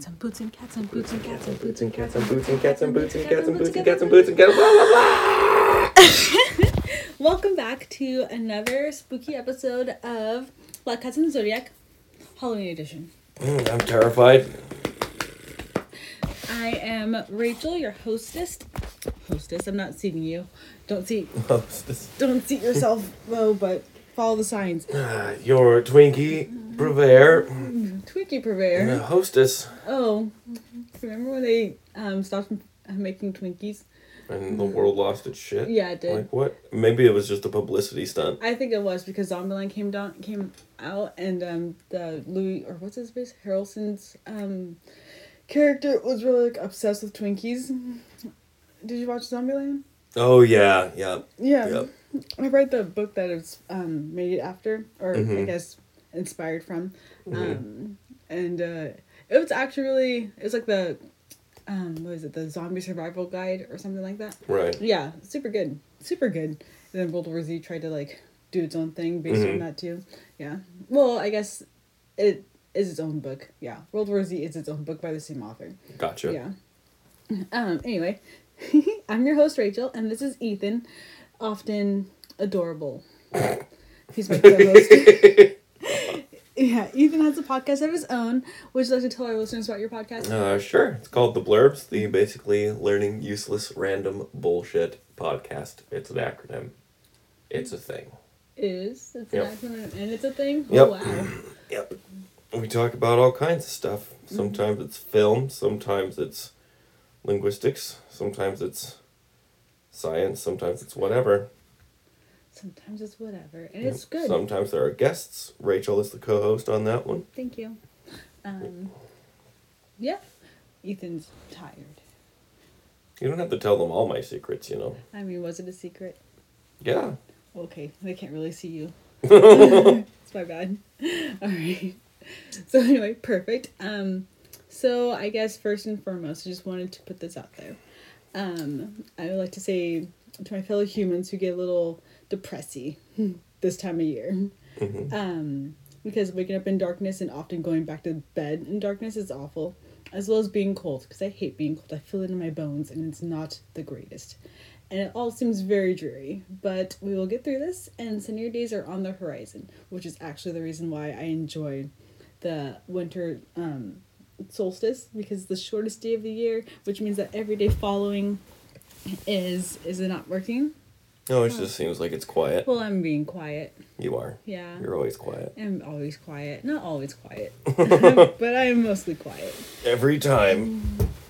cats and boots and cats and boots and cats and boots and cats and boots and cats and boots and cats and boots and cats and boots and cats. Blah blah blah. Welcome back to another spooky episode of Black Cats and Zodiac, Halloween edition. Mm, I'm terrified. I am Rachel, your hostess. Hostess, I'm not seating you. Don't seat, Oh, this- don't seat yourself low, but follow the signs. ah, Your Twinkie purveyor, And purveyor. a hostess, Oh, remember when they um stopped making Twinkies? and the world lost its shit. Yeah, it did. Like what? Maybe it was just a publicity stunt. I think it was because Zombieland came down came out and um the Louis or what's his face Harrelson's um character was really like obsessed with Twinkies. Did you watch Zombieland? Oh yeah, yeah. Yeah. Yep. I read the book that it's um made after or I Mhm. guess inspired from. Mhm. Um and uh it was actually really it was like the um what is it the zombie survival guide or something like that. Right. Yeah, super good. Super good. And then World War Z tried to like do its own thing based on Mhm. that too. Yeah. Well, I guess it is its own book. Yeah. World War Z is its own book by the same author. Gotcha. Yeah. Um, anyway, I'm your host Rachel and this is Ethan, often adorable. He's my co-host. yeah, Ethan has a podcast of his own. Would you like to tell our listeners about your podcast? Uh, sure. It's called The Blurbs, the basically learning useless random bullshit podcast. It's an acronym. It's a thing. Is it's Yep. an acronym and it's a thing? Yep. Oh, wow. Yep. We talk about all kinds of stuff. Sometimes it's film, sometimes it's linguistics, sometimes it's science, sometimes it's whatever. Sometimes it's whatever, and it's good. Sometimes there are guests. Rachel is the co host on that one. Thank you. Um, yeah, Ethan's tired. You don't have to tell them all my secrets, you know. I mean, was it a secret? Yeah. Okay, they can't really see you. it's my bad. All right. So anyway, perfect. Um, so I guess first and foremost, I just wanted to put this out there. Um, I would like to say to my fellow humans who get a little depressy this time of year. Mhm. Um, because waking up in darkness and often going back to bed in darkness is awful, as well as being cold, because I hate being cold. I feel it in my bones, and it's not the greatest. And it all seems very dreary, but we will get through this, and sunnier days are on the horizon, which is actually the reason why I enjoy the winter um, solstice, because it's the shortest day of the year, which means that every day following is is it not working? No, it just seems like it's quiet. Well, I'm being quiet. You are. Yeah. You're always quiet. I'm always quiet. Not always quiet, but I am mostly quiet. Every time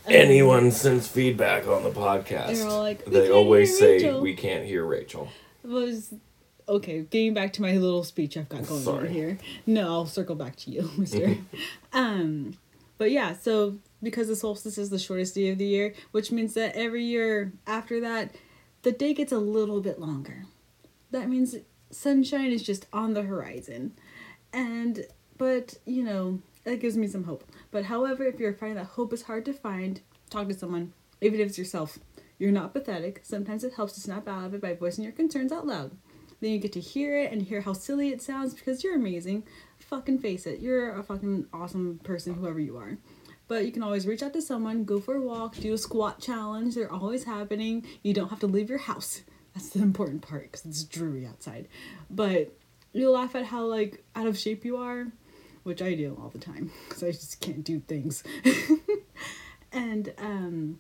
anyone sends feedback on the podcast, They're all like, "We they always say Rachel." we can't hear Rachel. Was okay. Getting back to my little speech I've got going on Sorry. here. No, I'll circle back to you, Mister. um, but yeah. So because the solstice is the shortest day of the year, which means that every year after that, the day gets a little bit longer. That means sunshine is just on the horizon, and but you know that gives me some hope. But however, if you're finding that hope is hard to find, talk to someone, even if it's yourself. You're not pathetic. Sometimes it helps to snap out of it by voicing your concerns out loud. Then you get to hear it and hear how silly it sounds because you're amazing. Fucking face it. You're a fucking awesome person, whoever you are. But you can always reach out to someone, go for a walk, do a squat challenge. They're always happening. You don't have to leave your house. That's the important part because it's dreary outside. But you'll laugh at how like out of shape you are, which I do all the time because I just can't do things. and um,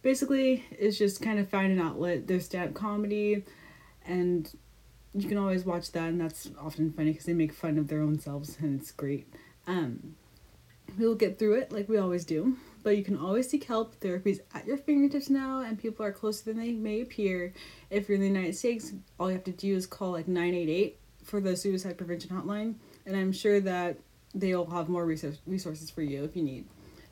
basically, it's just kind of find an outlet. There's stand comedy, and you can always watch that, and that's often funny because they make fun of their own selves, and it's great. Um, we'll get through it like we always do, but you can always seek help. Therapy's at your fingertips now, and people are closer than they may appear. If you're in the United States, all you have to do is call like 988 for the suicide prevention hotline, and I'm sure that they'll have more resource- resources for you if you need.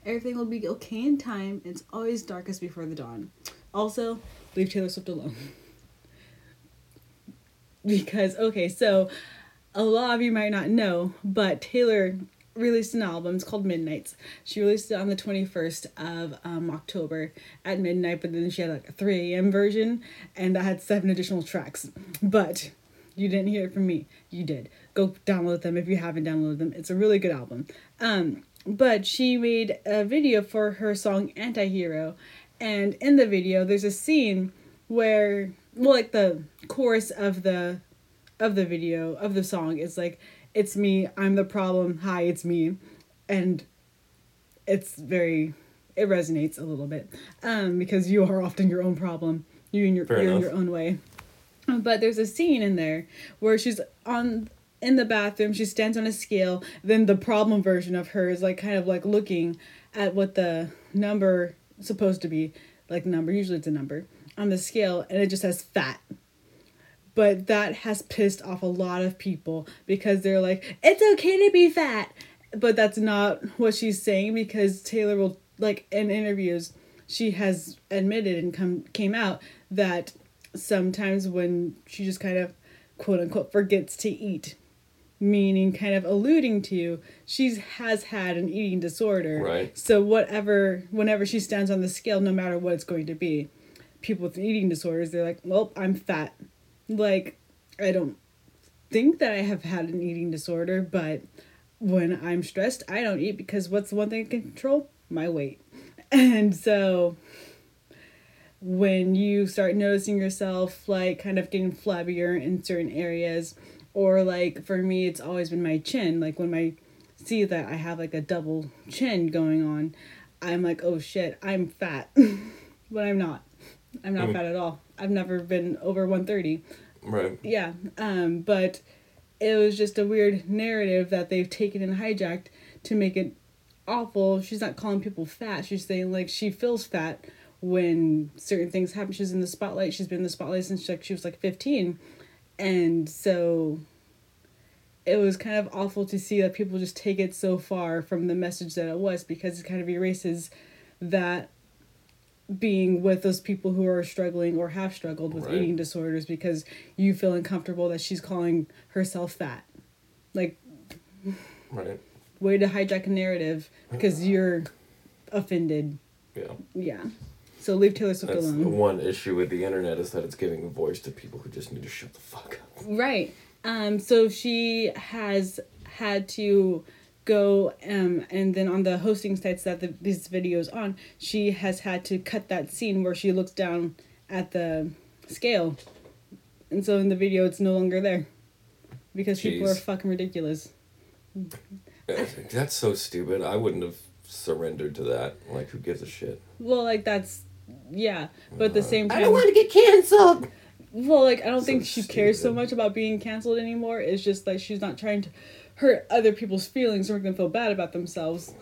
Everything will be okay in time. It's always darkest before the dawn. Also, leave Taylor Swift alone. because, okay, so a lot of you might not know, but Taylor released an album. It's called Midnights. She released it on the 21st of um, October at midnight, but then she had like a 3 a.m. version, and that had seven additional tracks. But you didn't hear it from me. You did. Go download them if you haven't downloaded them. It's a really good album. Um, but she made a video for her song Antihero. And in the video, there's a scene where, well, like the chorus of the of the video of the song is like it's me i'm the problem hi it's me. And it's very it resonates a little bit um because you are often your own problem. You in your Fair you're in your own way. But there's a scene in there where she's on in the bathroom she stands on a scale then the problem version of her is like kind of like looking at what the number supposed to be like number usually it's a number on the scale and it just says fat but that has pissed off a lot of people because they're like it's okay to be fat. But that's not what she's saying because taylor will like in interviews she has admitted and come came out that sometimes when she just kind of quote unquote forgets to eat meaning kind of alluding to she has had an eating disorder. Right. so whatever whenever she stands on the scale no matter what it's going to be people with eating disorders they're like well i'm fat like i don't think that i have had an eating disorder but when i'm stressed i don't eat because what's the one thing i can control? My weight. And so when you start noticing yourself like kind of getting flabbier in certain areas or like for me it's always been my chin. Like when I see that i have like a double chin going on i'm like oh shit i'm fat. But i'm not. I'm not Mm. fat at all i've never been over 130 Right. yeah um but it was just a weird narrative that they've taken and hijacked to make it awful. She's not calling people fat. She's saying like she feels fat when certain things happen. She's in the spotlight. She's been in the spotlight since like she was like 15 and so it was kind of awful to see that people just take it so far from the message that it was because it kind of erases that being with those people who are struggling or have struggled with Right. eating disorders because you feel uncomfortable that she's calling herself fat. Like, Right. way to hijack a narrative because you're offended. Yeah. Yeah. So leave Taylor Swift That's the alone. one issue with the internet is that it's giving a voice to people who just need to shut the fuck up. Right. Um, so she has had to go um, and then on the hosting sites that the, these videos on, she has had to cut that scene where she looks down at the scale. And so in the video it's no longer there. Because people are fucking ridiculous. That's so stupid. I wouldn't have surrendered to that. Like, who gives a shit? Well, like that's yeah, but at the same time i don't want to get canceled. Well, like I don't So think she cares so much about being canceled anymore. It's just like she's not trying to hurt other people's feelings or make them feel bad about themselves.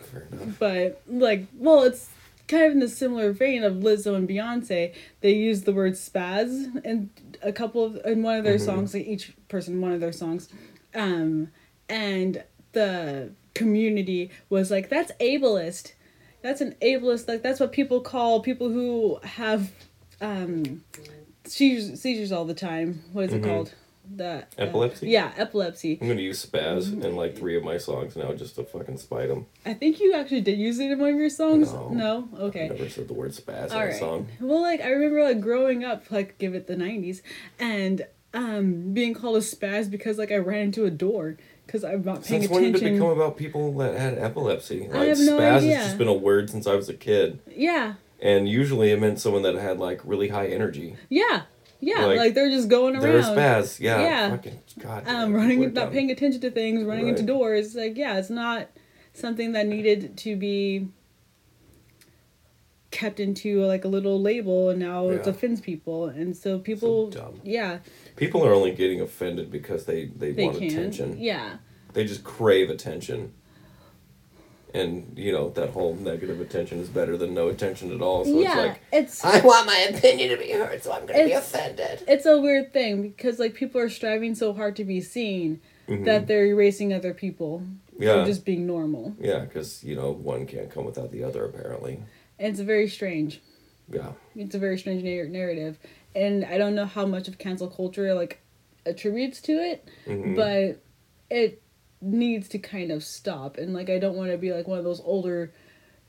But like, well, it's kind of in the similar vein of Lizzo and Beyonce. They use the word spaz in a couple of in one of their Mhm. songs, like each person one of their songs, um, and the community was like, "That's ableist. That's an ableist. Like that's what people call people who have um, seizures, seizures all the time. What is it Mhm. called? The uh, Epilepsy? yeah, epilepsy. I'm gonna use spaz in like three of my songs now just to fucking spite them. I think you actually did use it in one of your songs. No. No, okay. Never said the word spaz in All a song. Well, like I remember like growing up, like give it the '90s, and um being called a spaz because like I ran into a door because I'm not paying attention. Since when did it become about people that had epilepsy? Like, I have no spaz idea. has just been a word since I was a kid. yeah, And usually it meant someone that had like really high energy. yeah, yeah. Like, Like, they're just going around. They're spaz. Yeah. Yeah. Fucking God. um, running, not dumb. paying attention to things, running into Right. doors. Like, yeah, it's not something that needed to be kept into like a little label, and now it Yeah. offends people, and so people, dumb. yeah, People are only getting offended because they, they, they want can, attention. yeah, They just crave attention. And, you know, that whole negative attention is better than no attention at all. So yeah. it's like, it's I want my opinion to be heard, so I'm gonna be offended. it's a weird thing because like people are striving so hard to be seen mhm. that they're erasing other people yeah. from just being normal. yeah, because, you know, one can't come without the other, apparently. And it's very strange. Yeah. It's a very strange nar- narrative, and I don't know how much of cancel culture like attributes to it, Mhm. but it needs to kind of stop. And like I don't want to be like one of those older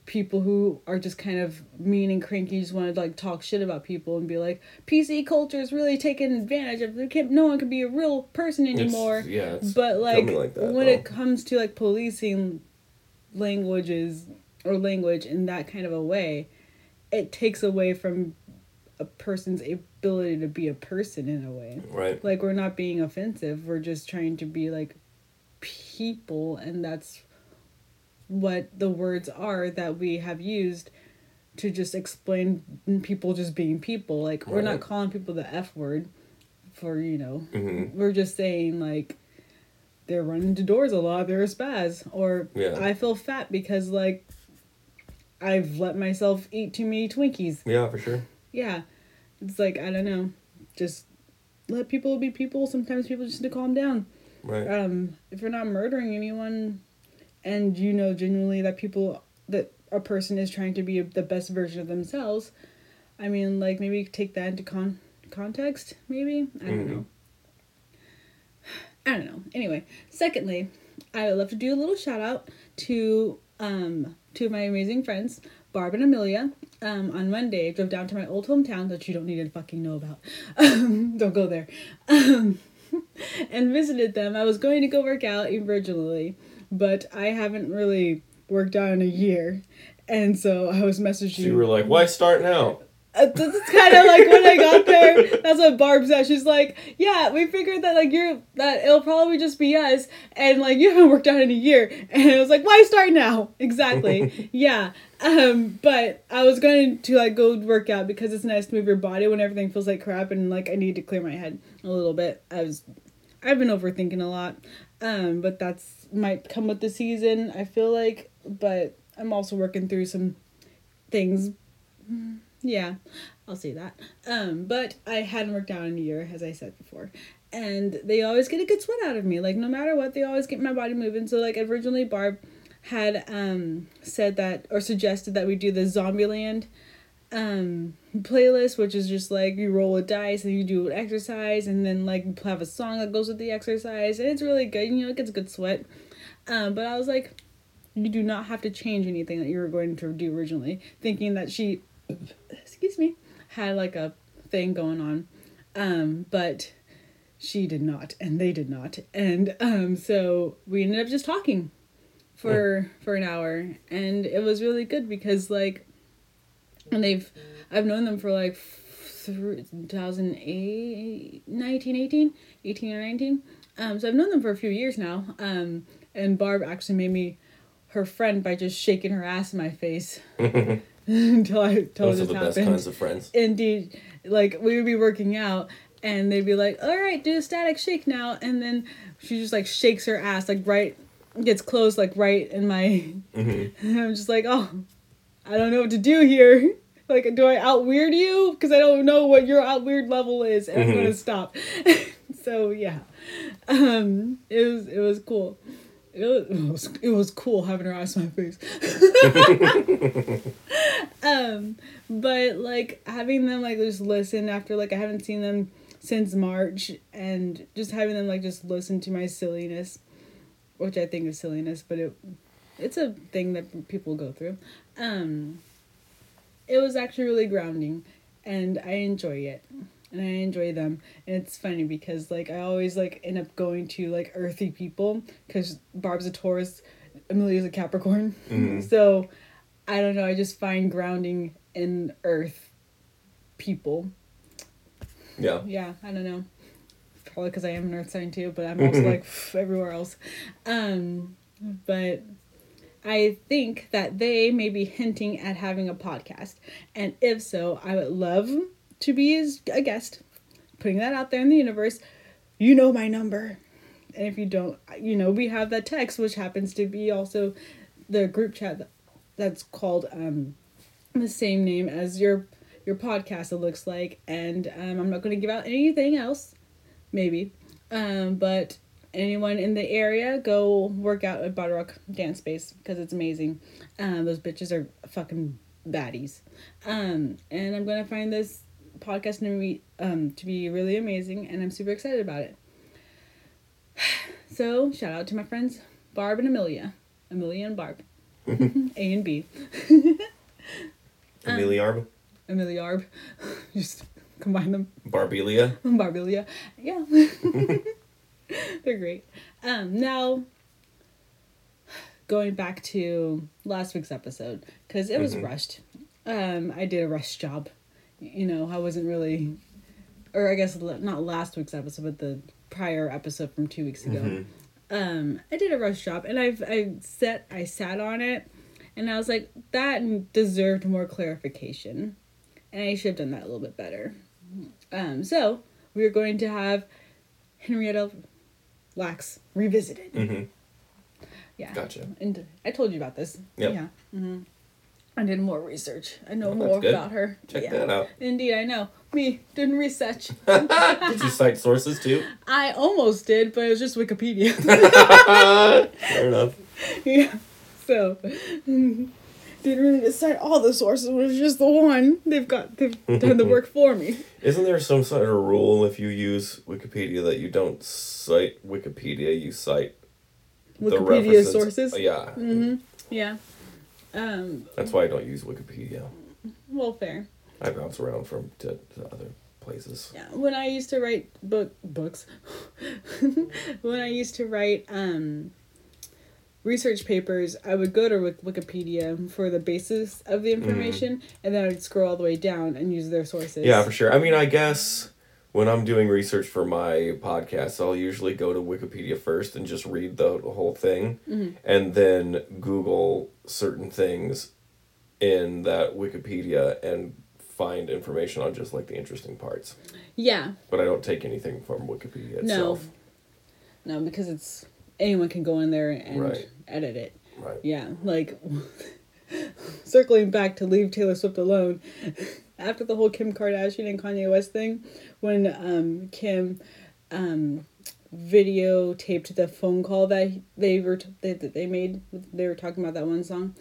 people who are just kind of mean and cranky, just want to like talk shit about people and be like PC culture is really taking advantage of. There can't, no one can be a real person It's- anymore. yeah. It's but like, like that, when though. it comes to like policing languages or language in that kind of a way, it takes away from a person's ability to be a person in a way. Right. Like we're not being offensive. We're just trying to be like people and that's what the words are that we have used to just explain people just being people. Like we're not calling people the F word for, you know, hmm we're just saying like they're running to doors a lot, they're a spaz. Or Yeah. I feel fat because like I've let myself eat too many Twinkies. Yeah, for sure. Yeah. It's like, I don't know. Just let people be people. Sometimes people just need to calm down. Right. Um, if you're not murdering anyone and you know genuinely that people that a person is trying to be the best version of themselves, I mean like maybe take that into con context, maybe? I don't Mhm. know. I don't know. Anyway, secondly, I would love to do a little shout out to um to my amazing friends, Barb and Amelia. Um, on Monday, I drove down to my old hometown that you don't need to fucking know about. Um, don't go there. Um, and visited them. I was going to go work out originally, but I haven't really worked out in a year. And so I was messaging So you were like, why start now? Uh, that's kind of like when I got there. That's what Barb said. She's like, "Yeah, we figured that like you're that it'll probably just be us, and like you haven't worked out in a year." And I was like, "Why start now?" Exactly. yeah. Um, but I was going to like go work out because it's nice to move your body when everything feels like crap, and like I need to clear my head a little bit. I was, I've been overthinking a lot, um, but that's might come with the season. I feel like, but I'm also working through some things yeah, I'll say that. Um, but I hadn't worked out in a year, as I said before. And they always get a good sweat out of me. Like no matter what, they always get my body moving. So like originally Barb had um said that or suggested that we do the Zombieland um playlist, which is just like you roll a dice and you do an exercise and then like have a song that goes with the exercise. And it's really good, you know, it gets a good sweat. Um, but I was like, you do not have to change anything that you were going to do originally, thinking that she excuse me, had like a thing going on. Um, but she did not, and they did not. And um, so we ended up just talking for for an hour, and it was really good because like, and they've I've known them for like through 2008 19 18 18 or 19 um so i've known them for a few years now. Um and barb actually made me her friend by just shaking her ass in my face until I until Those are the best happened. kinds of friends. Indeed, like we would be working out, and they'd be like, "All right, do a static shake now," and then she just like shakes her ass like right, gets close like right in my. hmm And I'm just like, oh, I don't know what to do here. Like, do I out weird you? Because I don't know what your out weird level is, and I'm Mhm. gonna stop. so yeah, um, it was it was cool. It was, it was cool having her ass in my face. um, but like having them like just listen after like I haven't seen them since March, and just having them like just listen to my silliness, which I think is silliness, but it it's a thing that people go through. Um, it was actually really grounding, and I enjoy it, and I enjoy them. And it's funny because like I always like end up going to like earthy people because Barb's a Taurus, Amelia's a Capricorn, Mhm. so I don't know. I just find grounding in earth people. Yeah. Yeah, I don't know. Probably because I am an earth sign too, but I'm also like everywhere else. Um, but I think that they may be hinting at having a podcast, and if so, I would love to be as a guest. Putting that out there in the universe. You know my number, and if you don't, you know we have that text, which happens to be also the group chat that's called um the same name as your your podcast it looks like. And um, i'm not going to give out anything else maybe. Um, but anyone in the area go work out at Rock Dance Space because it's amazing. Um, those bitches are fucking baddies. Um, and i'm going to find this podcast to be, um, to be really amazing and i'm super excited about it so shout out to my friends barb and amelia amelia and barb a and b Amelia Arb, Amelia Arb. Just combine them. Barbelia. Barbelia. Yeah. They're great. Um, now, going back to last week's episode because it was rushed. Um, I did a rush job. You know, I wasn't really, or I guess not last week's episode, but the prior episode from two weeks ago. Um, I did a rush job, and I've I set I sat on it, and I was like that deserved more clarification, and I should have done that a little bit better. Um, so we are going to have Henrietta Lacks revisited. Mhm. Yeah. Gotcha. And I told you about this. Yep. Yeah. hmm I did more research. I know Oh, more good. about her. Check Yeah. that out. Indeed, I know. Me didn't research. Did you cite sources too? I almost did, but it was just Wikipedia. Fair enough. yeah. So didn't really decide all the sources. It was just the one. They've got they've done the work for me. Isn't there some sort of rule if you use Wikipedia that you don't cite Wikipedia, you cite the Wikipedia references? sources. Yeah. Mm-hmm. Yeah. Um. That's why I don't use Wikipedia. Well, fair. I bounce around from to, to other places. Yeah, when I used to write book books, when I used to write um, research papers, I would go to Wikipedia for the basis of the information, and then I'd scroll all the way down and use their sources. Yeah, for sure. I mean, I guess when I'm doing research for my podcast, I'll usually go to Wikipedia first and just read the, whole thing, mm-hmm. and then Google certain things in that Wikipedia and find information on just like the interesting parts. Yeah. But I don't take anything from Wikipedia No. itself. No, because it's anyone can go in there and Right. edit it. Right. Yeah, like circling back to leave Taylor Swift alone. After the whole Kim Kardashian and Kanye West thing, when um, Kim um, videotaped the phone call that they were t- that they made, they were talking about that one song.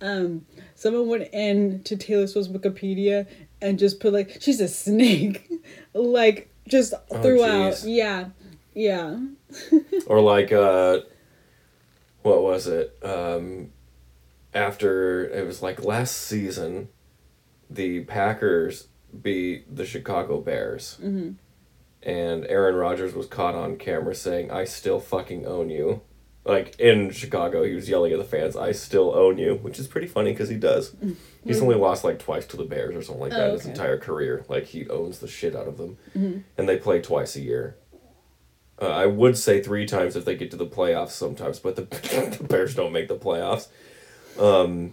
Um, someone went in to Taylor Swift's Wikipedia and just put like she's a snake, like just Oh, throughout. jeez. Yeah, yeah. Or like uh what was it? Um after it was like last season the Packers beat the Chicago Bears. Mhm. And Aaron Rodgers was caught on camera saying, "I still fucking own you." Like in Chicago, he was yelling at the fans, "I still own you," which is pretty funny because he does. He's only lost like twice to the Bears or something like that Oh, in his entire career. Like he owns the shit out of them, and they play twice a year. Uh, I would say three times if they get to the playoffs sometimes, but the, the Bears don't make the playoffs. Um,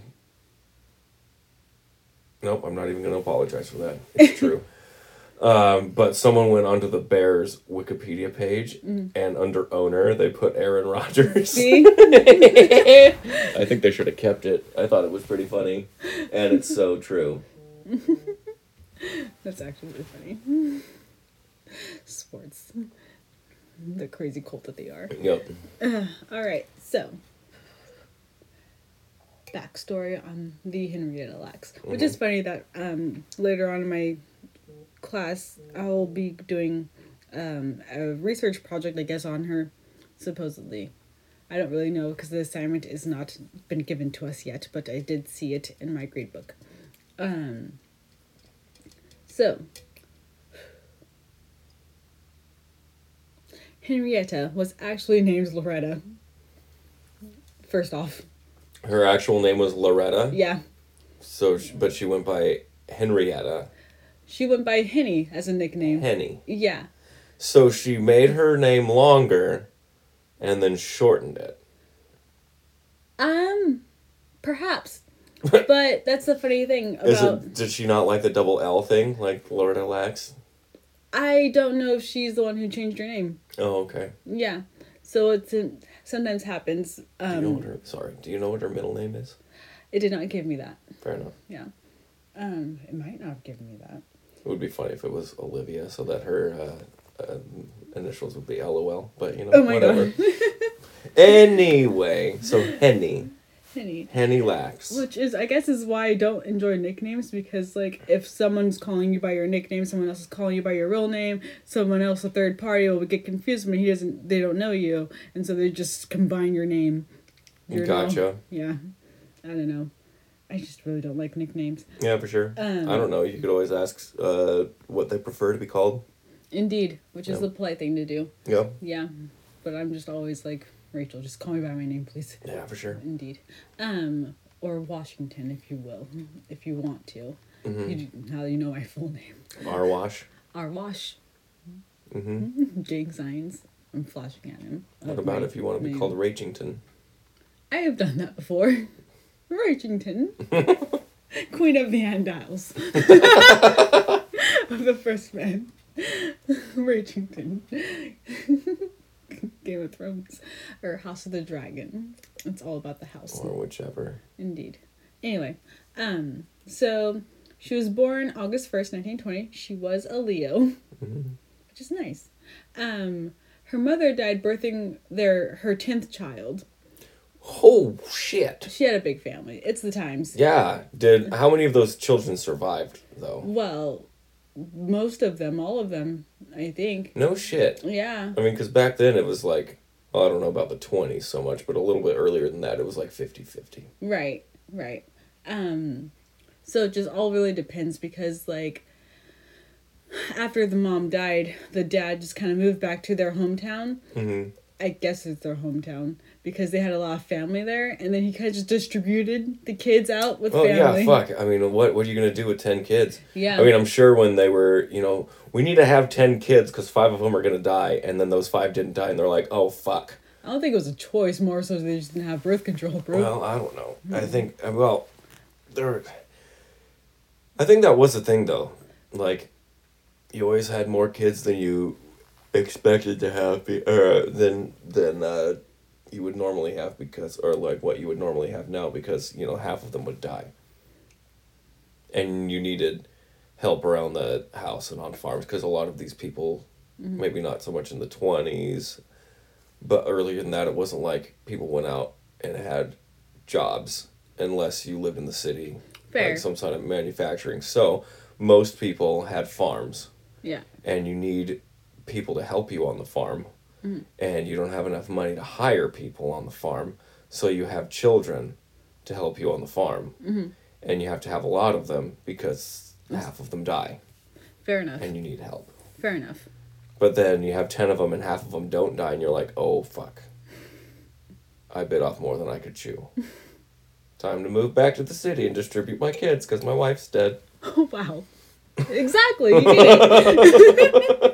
nope, I'm not even going to apologize for that. It's true. Um, but someone went onto the Bears Wikipedia page, and under owner, they put Aaron Rodgers. I think they should have kept it. I thought it was pretty funny, and it's so true. That's actually really funny. Sports. The crazy cult that they are. Yep. All right, so backstory on the Henrietta Lacks, which is funny that um, later on in my class I'll be doing um, a research project, I guess, on her, supposedly. I don't really know because the assignment is not been given to us yet, but I did see it in my grade book. Um, so, Henrietta was actually named Loretta. First off, Her actual name was Loretta. yeah, So, sh- but she went by Henrietta she went by Henny as a nickname. Henny. Yeah, So she made her name longer, and then shortened it. um, perhaps, but that's the funny thing about. it? Did she not like the double L thing, like Loretta Lacks? I don't know if she's the one who changed her name. Oh, okay. Yeah, so it's it sometimes happens. Do you know what Um, her? Sorry. Do you know what her middle name is? it did not give me that. Fair enough. Yeah, um, it might not have given me that. It would be funny if it was Olivia, so that her uh, uh, initials would be LOL. But you know, Oh whatever. anyway, so Henny, Henny. Henny Lacks. Which is, I guess, is why I don't enjoy nicknames because, like, if someone's calling you by your nickname, someone else is calling you by your real name, someone else, a third party, will get confused when he doesn't, they don't know you, and so they just combine your name. Your Gotcha. Yeah, I don't know. I just really don't like nicknames. Yeah, for sure. Um, I don't know. You could always ask uh, what they prefer to be called. Indeed, which is the polite thing to do. Yeah. Yeah, but I'm just always like Rachel, just call me by my name, please. Yeah, for sure. Indeed. Um, or Washington, if you will, if you want to. Mm-hmm. You, now you know my full name. Arwash. Our wash. Mm-hmm. Gang signs. I'm flashing at him. What about if you want to be name. called Rachington? I have done that before. Rachington. Queen of the Andals. of the first man. Rachington. Game of Thrones. Or House of the Dragon. It's all about the house. Or whichever. Indeed. Anyway, um, so she was born August 1st, 1920. She was a Leo, which is nice. Um, her mother died birthing their her 10th child. Oh shit. She had a big family. It's the times. Yeah. Did how many of those children survived though? Well, most of them, all of them, I think. No shit. Yeah. I mean, because back then it was like, well, I don't know about the 20s so much, but a little bit earlier than that, it was like 50 50. Right, right. Um so it just all really depends because like after the mom died, the dad just kind of moved back to their hometown. Mm-hmm. I guess it's their hometown because they had a lot of family there, and then he kind of just distributed the kids out with Oh, family. yeah, fuck. I mean, what, what are you going to do with 10 kids? Yeah. I mean, I'm sure when they were, you know, we need to have 10 kids because five of them are going to die, and then those five didn't die, and they're like, oh, fuck. I don't think it was a choice. More so, they just didn't have birth control, bro. Well, I don't know. I think uh, well, there. I think that was the thing though, like, you always had more kids than you expected to have, be, uh, than than uh, you would normally have because, or like what you would normally have now because you know half of them would die. And you needed help around the house and on farms because a lot of these people, mm-hmm. maybe not so much in the twenties, but earlier than that, it wasn't like people went out and had jobs unless you lived in the city, Fair. like some sort of manufacturing. So most people had farms, yeah. and you need people to help you on the farm, and you don't have enough money to hire people on the farm, so you have children to help you on the farm, mm-hmm. and you have to have a lot of them because half of them die, Fair enough. and you need help. Fair enough. But then you have 10 of them and half of them don't die, and you're like, oh, fuck. I bit off more than I could chew. Time to move back to the city and distribute my kids because my wife's dead. Oh wow. Exactly.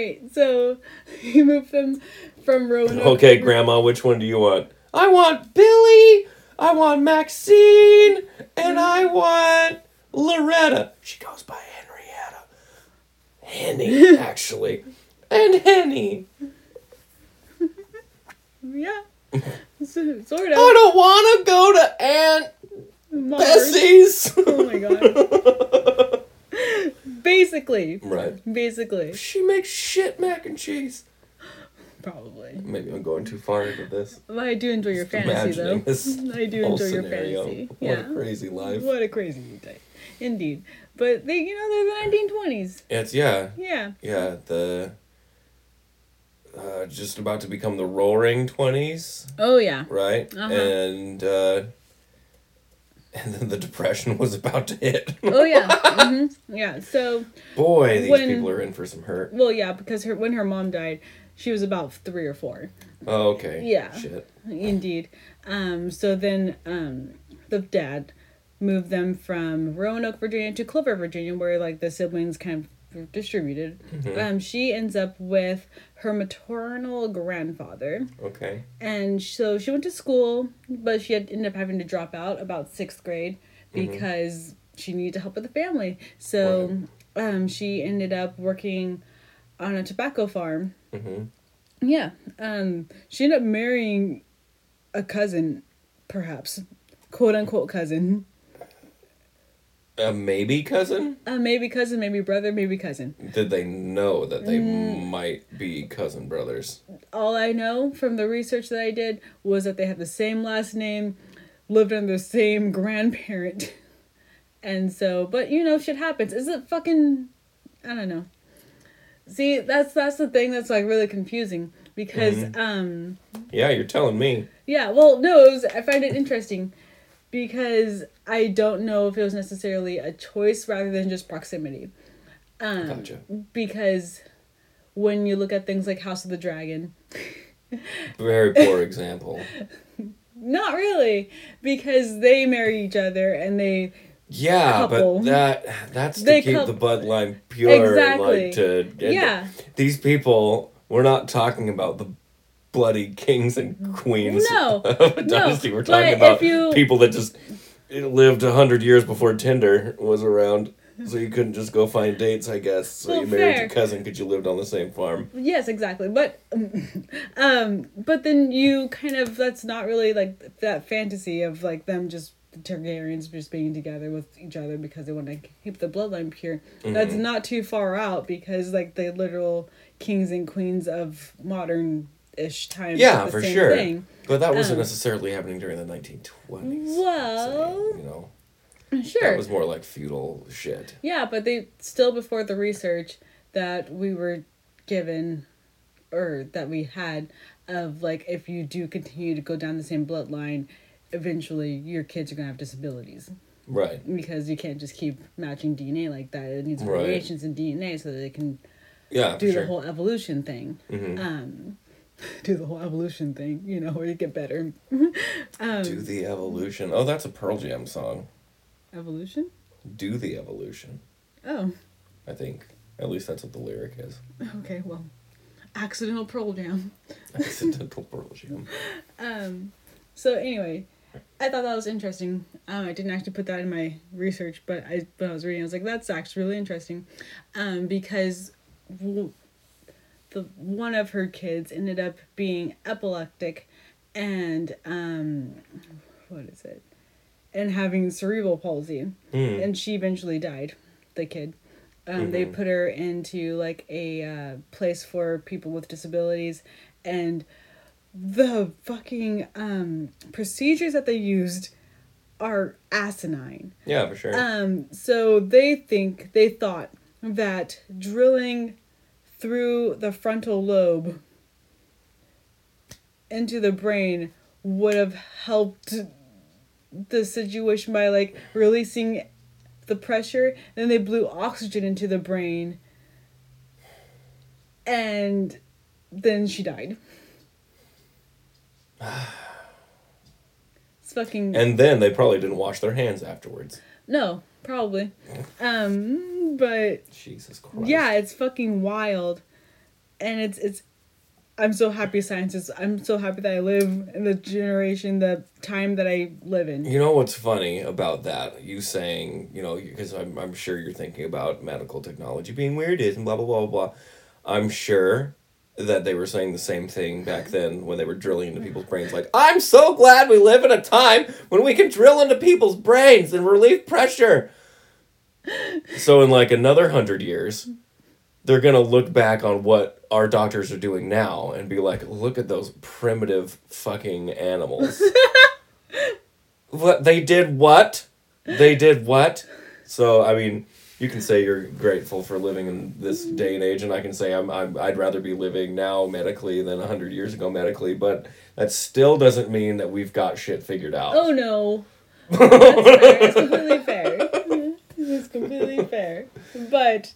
You did it. All right. So you moved them from Roanoke. Okay, Grandma, which one do you want? I want Billy, I want Maxine, and I want Loretta. She goes by Henrietta. Henny, actually. And Henny. Yeah. So, sort I don't want to go to Aunt Mars. Bessie's. Oh my god. Basically. right. Basically. She makes shit mac and cheese. Probably. Maybe I'm going too far into this. Well, I do enjoy your Just fantasy though. this I do enjoy your scenario. fantasy. What Yeah. a crazy life. What a crazy day. Indeed. But they you know, they're the nineteen twenties. It's yeah, Yeah. yeah. The uh, just about to become the Roaring Twenties, Oh yeah. right? Uh-huh. And uh, and then the Depression was about to hit. Oh yeah. hmm Yeah. So Boy, these When- people are in for some hurt. well yeah, because her when her mom died, she was about three or four. Oh, okay. Yeah. Shit. Indeed. Um, so then um, the dad moved them from Roanoke, Virginia to Clover, Virginia, where like the siblings kind of distributed. Um, she ends up with her maternal grandfather. Okay. And so she went to school, but she had ended up having to drop out about sixth grade because she needed to help with the family. So um, she ended up working on a tobacco farm. hmm Yeah. Um, she ended up marrying a cousin, perhaps. Quote unquote cousin. A maybe cousin? Uh, maybe cousin, maybe brother, maybe cousin. Did they know that they Mm. might be cousin brothers? All I know from the research that I did was that they had the same last name, lived under the same grandparent. And so, but you know, shit happens. Is it fucking I don't know. See, that's that's the thing that's like really confusing because um Yeah, you're telling me. Yeah, well, no, it was, I find it interesting because I don't know if it was necessarily a choice rather than just proximity. Um, Gotcha. Because when you look at things like House of the Dragon, Very poor example. Not really, because they marry each other and they Yeah, Couple. but that that's to They keep coup- the bloodline pure. Exactly. Like to Yeah. These people. We're not talking about the bloody kings and queens No, of a no, dynasty. We're talking about you- people that just lived a hundred years before Tinder was around. So you couldn't just go find dates, I guess. So Well, you married fair. your cousin because you lived on the same farm. Yes, exactly. But um but then you kind of that's not really like that fantasy of like them just the Targaryens just being together with each other because they want to keep the bloodline pure. That's Mm-hmm. not too far out because like the literal kings and queens of modern ish time. Yeah, the for sure. thing. But that wasn't Um, necessarily happening during the 1920s. Well- you know, Sure. that was more like feudal shit. Yeah, but they still before the research that we were given or that we had of like if you do continue to go down the same bloodline, eventually your kids are gonna have disabilities Right. because you can't just keep matching DNA like that. It needs Right. variations in DNA so that they can Yeah, do for sure. the whole evolution thing. Mhm. Um, do the whole evolution thing, you know, where you get better. um, Do the evolution. Oh, that's a Pearl Jam song. evolution? Do the evolution. Oh, I think. At least that's what the lyric is. okay. Well, accidental Pearl Jam. Accidental Pearl Jam. Um, so anyway, I thought that was interesting. Um, I didn't actually put that in my research, but I when I was reading, I was like, that's actually really interesting, um, because w- the one of her kids ended up being epileptic, and um, what is it, and having cerebral palsy, Hmm. and she eventually died. The kid. Um, They Mhm. put her into like a uh, place for people with disabilities, and the fucking um procedures that they used are asinine. Yeah, for sure. Um so they think they thought that drilling through the frontal lobe into the brain would have helped the situation by like releasing the pressure. Then they blew oxygen into the brain. And then she died. It's fucking and then they probably didn't wash their hands afterwards. no probably. Um but Jesus Christ. yeah it's fucking wild and it's it's i'm so happy science is i'm so happy that i live in the generation the time that i live in You know what's funny about that? You saying, you know, because I'm, I'm sure you're thinking about medical technology being weird is and blah, blah, blah, blah, blah. I'm sure that they were saying the same thing back then when they were drilling into people's brains. Like, I'm so glad we live in a time when we can drill into people's brains and relieve pressure. So, in like another hundred years, they're to look back on what our doctors are doing now and be like, look at those primitive fucking animals. What they did what? They did what? So I mean, you can say you're grateful for living in this day and age, and I can say I'm, I'm I'd rather be living now medically than hundred years ago medically, but that still doesn't mean that we've got shit figured out. oh no that's fair it's completely fair it's completely fair but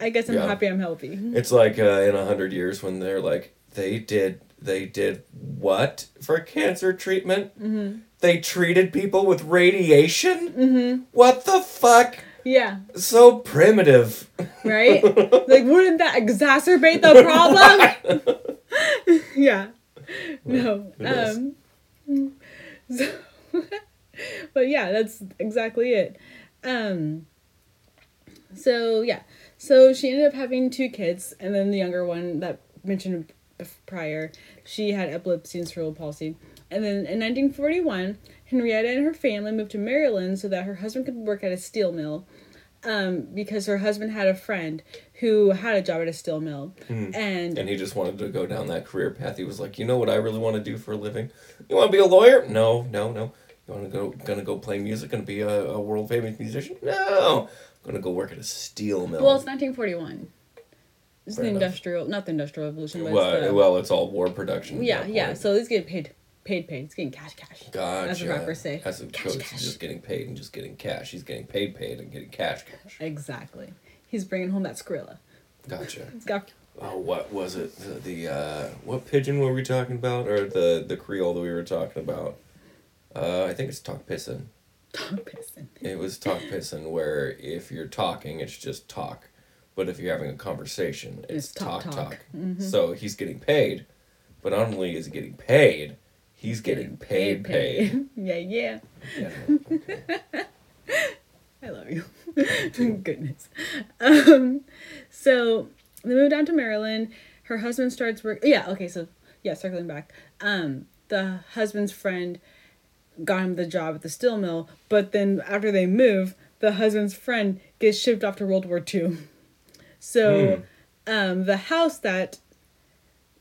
i guess i'm Yeah. happy i'm healthy It's like uh, in a hundred years when they're like they did they did what for cancer treatment? Mm-hmm. They treated people with radiation. Mm-hmm. What the fuck? yeah So primitive. right like wouldn't that exacerbate the problem yeah no um so, but yeah that's exactly it um so yeah so she ended up having two kids and then the younger one that mentioned prior she had epilepsy and cerebral palsy and then in 1941 henrietta and her family moved to maryland so that her husband could work at a steel mill um, because her husband had a friend who had a job at a steel mill and And he just wanted to go down that career path. He was like, you know what I really want to do for a living? You want to be a lawyer? No, no, no. You want to go gonna go play music? Gonna be a, a world famous musician? No. gonna go work at a steel mill. well it's 1941 it's Fair the enough. industrial not the industrial revolution but well, it's the, well, it's all war production. yeah yeah so it's getting paid paid paid it's getting cash cash Gotcha. as the rappers say As a Cash, coach, cash. he's just getting paid and just getting cash. He's getting paid, paid, and getting cash, cash. exactly he's bringing home that skrilla Gotcha. he's got oh, what was it? The, the uh, what pidgin were we talking about, or the the Creole that we were talking about? Uh, I think it's Tok Pisin. Talk pissing. It was Tok Pisin, where if you're talking, it's just talk, but if you're having a conversation, it's, It's talk, talk talk. talk. So he's getting paid, but not only is he getting paid, he's getting paid paid. yeah, yeah. yeah. I love you. Goodness. Um, so they moved down to Maryland. Her husband starts work. Yeah. Okay. So yeah, circling back. Um, the husband's friend got him the job at the steel mill, but then after they move, the husband's friend gets shipped off to World War II. So, um, the house that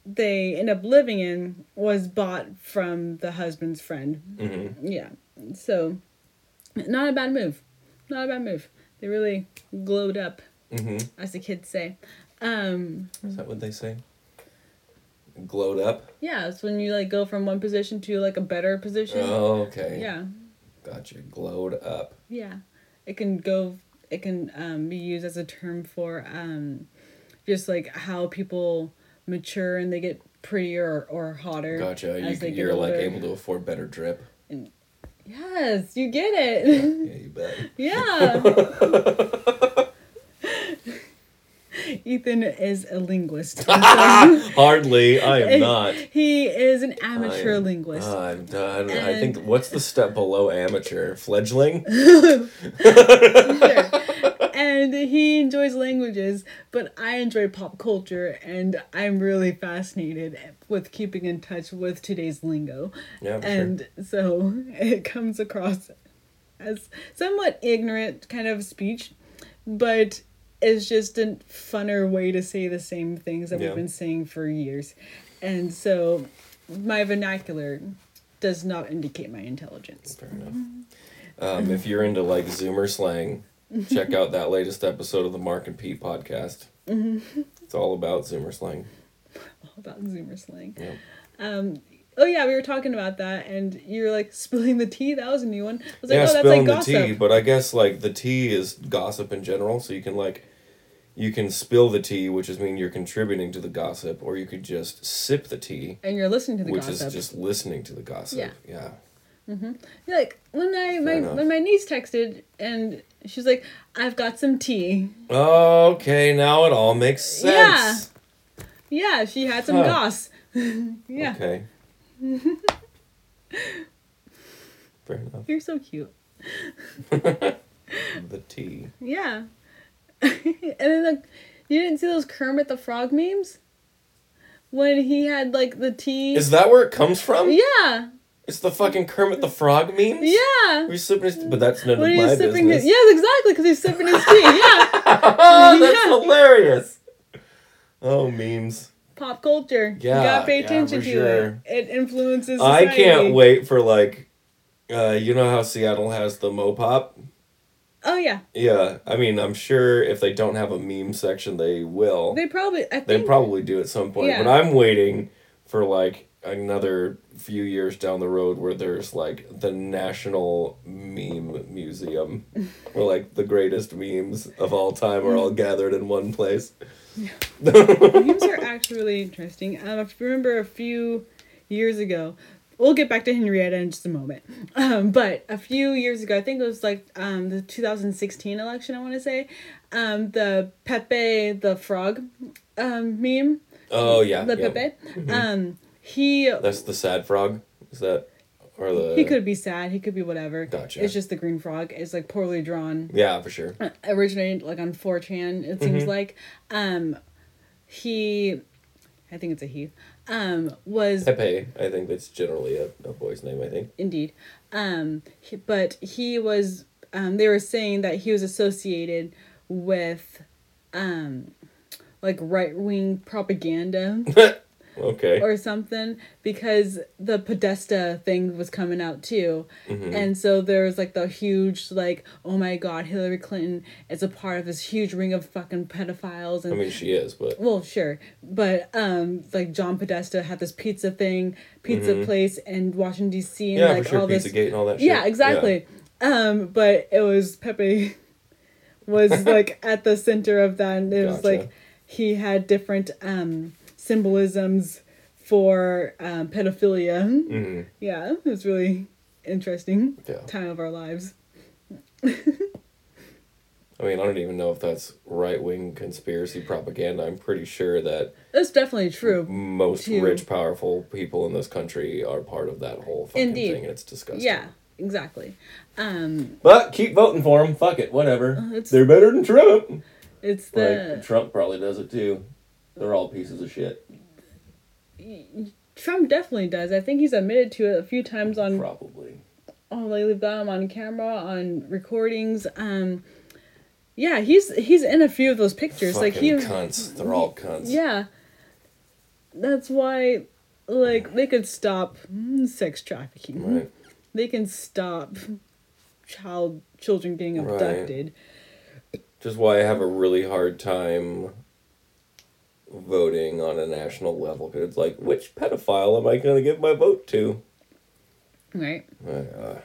they end up living in was bought from the husband's friend. hmm Yeah. So, not a bad move. Not a bad move. They really glowed up, hmm as the kids say. Um, Is that what they say? Glowed up. yeah, it's when you like go from one position to like a better position. Oh, okay. Yeah. Gotcha. Glowed up. Yeah. It can go it can um, be used as a term for um, just like how people mature and they get prettier or, or hotter. Gotcha. You, get you're like able to afford better drip. Yes, you get it. Yeah, you bet. yeah. Ethan is a linguist. Hardly. I am not. He is an amateur I am- linguist. I'm done. I think what's the step below amateur? Fledgling? Sure. and he enjoys languages, but I enjoy pop culture, and I'm really fascinated with keeping in touch with today's lingo. Yeah, and so it comes across as somewhat ignorant kind of speech, but it's just a funner way to say the same things that Yeah. we've been saying for years. And so my vernacular does not indicate my intelligence. Fair enough. Um, if you're into like Zoomer slang, check out that latest episode of the Mark and Pete podcast. Mm-hmm. It's all about Zoomer slang. All about Zoomer slang. Yeah. Um, oh yeah, we were talking about that, and you were like spilling the tea. That was a new one. I was like, yeah, oh, that's spilling like the tea, but I guess like the tea is gossip in general, so you can like you can spill the tea, which is mean you're contributing to the gossip, or you could just sip the tea, And you're listening to the gossip. which gossip. is just listening to the gossip. Yeah. Yeah. Mm-hmm. You're like when I my enough. when my niece texted and she's like, "I've got some tea." Okay, now it all makes sense. Yeah. Yeah, she had some Huh. goss. yeah, Okay. Fair enough. you're so cute. The tea. Yeah, and then like, you didn't see those Kermit the Frog memes when he had like the tea. Is that where it comes from? yeah, It's the fucking Kermit the Frog memes? yeah. We're sipping his, but that's none When of my sipping business. his yes, exactly, because he's sipping his tea. Yeah, oh, that's Yeah. hilarious. Oh, memes. Pop culture. Yeah, you gotta pay yeah, attention for to sure. it. It influences. I can't wait for like, uh, you know how Seattle has the MoPOP? Oh yeah, Yeah, I mean, I'm sure if they don't have a meme section, they will. they probably. I think They probably do at some point, Yeah. but I'm waiting for like another few years down the road where there's like the National Meme Museum, where like the greatest memes of all time are all gathered in one place. memes are actually really interesting. Um, I remember a few years ago. We'll get back to Henrietta in just a moment. Um, but a few years ago, I think it was like um, the 2016 election. I want to say, um, the Pepe the Frog um, meme. Oh yeah, the yeah. Pepe. Um, he That's the sad frog. Is that or the? he could be sad. He could be whatever. Gotcha. It's just the green frog. It's like poorly drawn. Yeah, for sure. uh, originated like on 4chan it seems Mm-hmm. like um he i think it's a he um was Pepe. I think that's generally a, a boy's name. I think. indeed um he, but he was um they were saying that he was associated with um like right-wing propaganda okay. or something because the Podesta thing was coming out too. Mm-hmm. And so there was like the huge like, oh my god, Hillary Clinton is a part of this huge ring of fucking pedophiles and I mean, she is, but well, sure, but um, like John Podesta had this pizza thing, pizza place in Washington D.C. and Mm-hmm. yeah, like for sure. all this. Pizzagate and all that. shit. Yeah, exactly. Um, but it was Pepe was like at the center of that, and it was like he had different um, symbolisms for um, pedophilia. hmm Yeah, it was really interesting Yeah. time of our lives. I mean, I don't even know if that's right wing conspiracy propaganda. I'm pretty sure that That's definitely true. most Too. rich, powerful people in this country are part of that whole fucking Indeed. thing, and it's disgusting. Yeah, exactly. Um, But keep voting for them. Fuck it, whatever. It's- They're better than Trump. it's the Like Trump probably does it too. They're all pieces of shit. Trump definitely does. I think he's admitted to it a few times on Probably. oh like they've got him on camera on recordings. Um, yeah, he's he's in a few of those pictures. like he, cunts. They're all cunts. yeah. That's why, like they could stop sex trafficking. Right. They can stop child children getting abducted. Which is why I have a really hard time voting on a national level because it's like, which pedophile am I going to give my vote to? Right. Uh,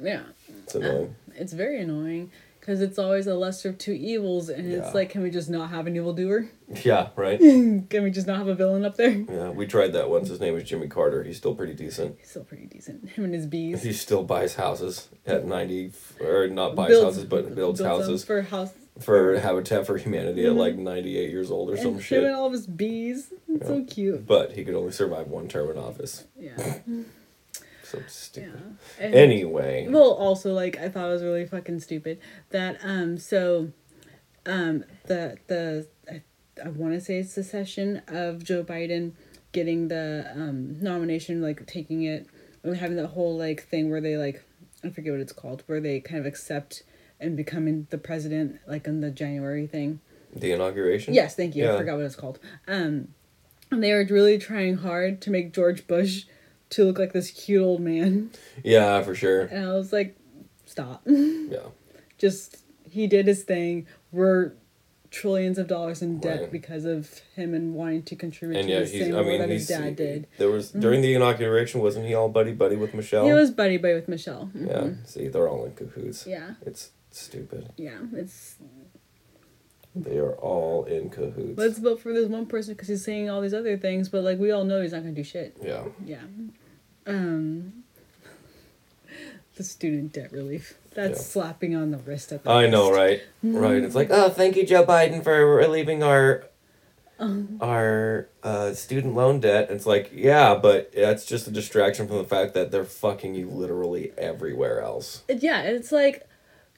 Yeah. it's annoying. It's very annoying because it's always a lesser of two evils, and Yeah. it's like, can we just not have an evildoer? yeah, right? Can we just not have a villain up there? Yeah, we tried that once. His name was Jimmy Carter. He's still pretty decent. He's still pretty decent. Him and his bees. He still buys houses at 90, or not buys Builds- houses, but builds, them houses for house. For Habitat for Humanity at like 98 years old or And some shit. and all of his bees. It's so cute. But he could only survive one term in office. Yeah. So Yeah. stupid. And- Anyway. Well, also like I thought it was really fucking stupid that um so um the the I, I want to say it's the session of Joe Biden getting the um nomination like taking it and having that whole like thing where they like I forget what it's called where they kind of accept and becoming the president like in the January thing. The inauguration? Yes, thank you. I forgot what it's called. Um, and they were really trying hard to make George Bush to look like this cute old man, Yeah, for sure. and I was like, stop. Yeah. Just he did his thing. We're trillions of dollars in debt Right. because of him and wanting to contribute And to yeah, the same I mean, that his dad did. there was, during the inauguration, wasn't he all buddy buddy with Michelle? He was buddy buddy with Michelle. Mhm. Yeah, see, they're all in cahoots. Yeah. It's stupid. Yeah, it's They are all in cahoots. let's vote for this one person because he's saying all these other things, but like we all know he's not gonna do shit. yeah. Yeah. Um the student debt relief. That's Yeah. slapping on the wrist at the I know, wrist. right? Right. It's like, oh, thank you, Joe Biden, for relieving our Um. our uh, student loan debt. It's like, yeah, but that's just a distraction from the fact that they're fucking you literally everywhere else. Yeah, it's like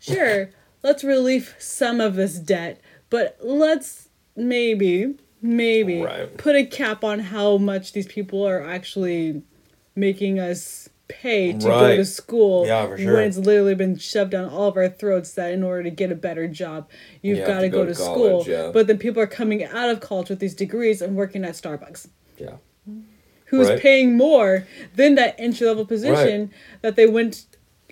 sure, let's relieve some of this debt, but let's maybe maybe Right. put a cap on how much these people are actually making us pay to go to school Yeah, for sure. when it's literally been shoved down all of our throats that in order to get a better job you've You got to go, go to, to school yeah. but then people are coming out of college with these degrees and working at starbucks Yeah. who's Right. paying more than that entry level position that they went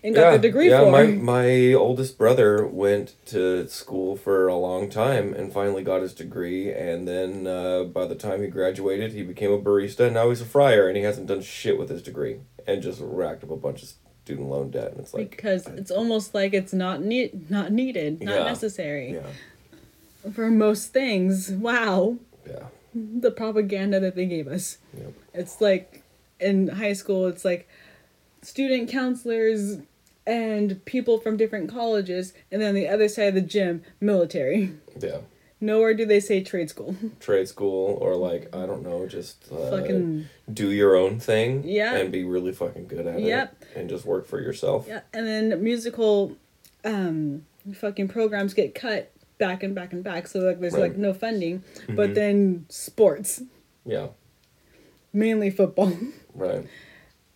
and got yeah, their degree yeah, for my my oldest brother went to school for a long time and finally got his degree. And then uh, by the time he graduated, he became a barista. And now he's a fryer, and he hasn't done shit with his degree, and just racked up a bunch of student loan debt. And it's like, because it's almost like it's not need not needed, not Yeah. necessary yeah, for most things. Wow, yeah, the propaganda that they gave us. Yep. It's like in high school, it's like student counselors and people from different colleges, and then on the other side of the gym, military. yeah. Nowhere do they say trade school. Trade school or like I don't know, just uh, Fucking do your own thing. Yeah. and be really fucking good at it. Yep. it, and just work for yourself. yeah, and then musical, um, fucking programs get cut back and back and back. So like there's Right. like no funding, Mhm. but then sports. Yeah, mainly football. right.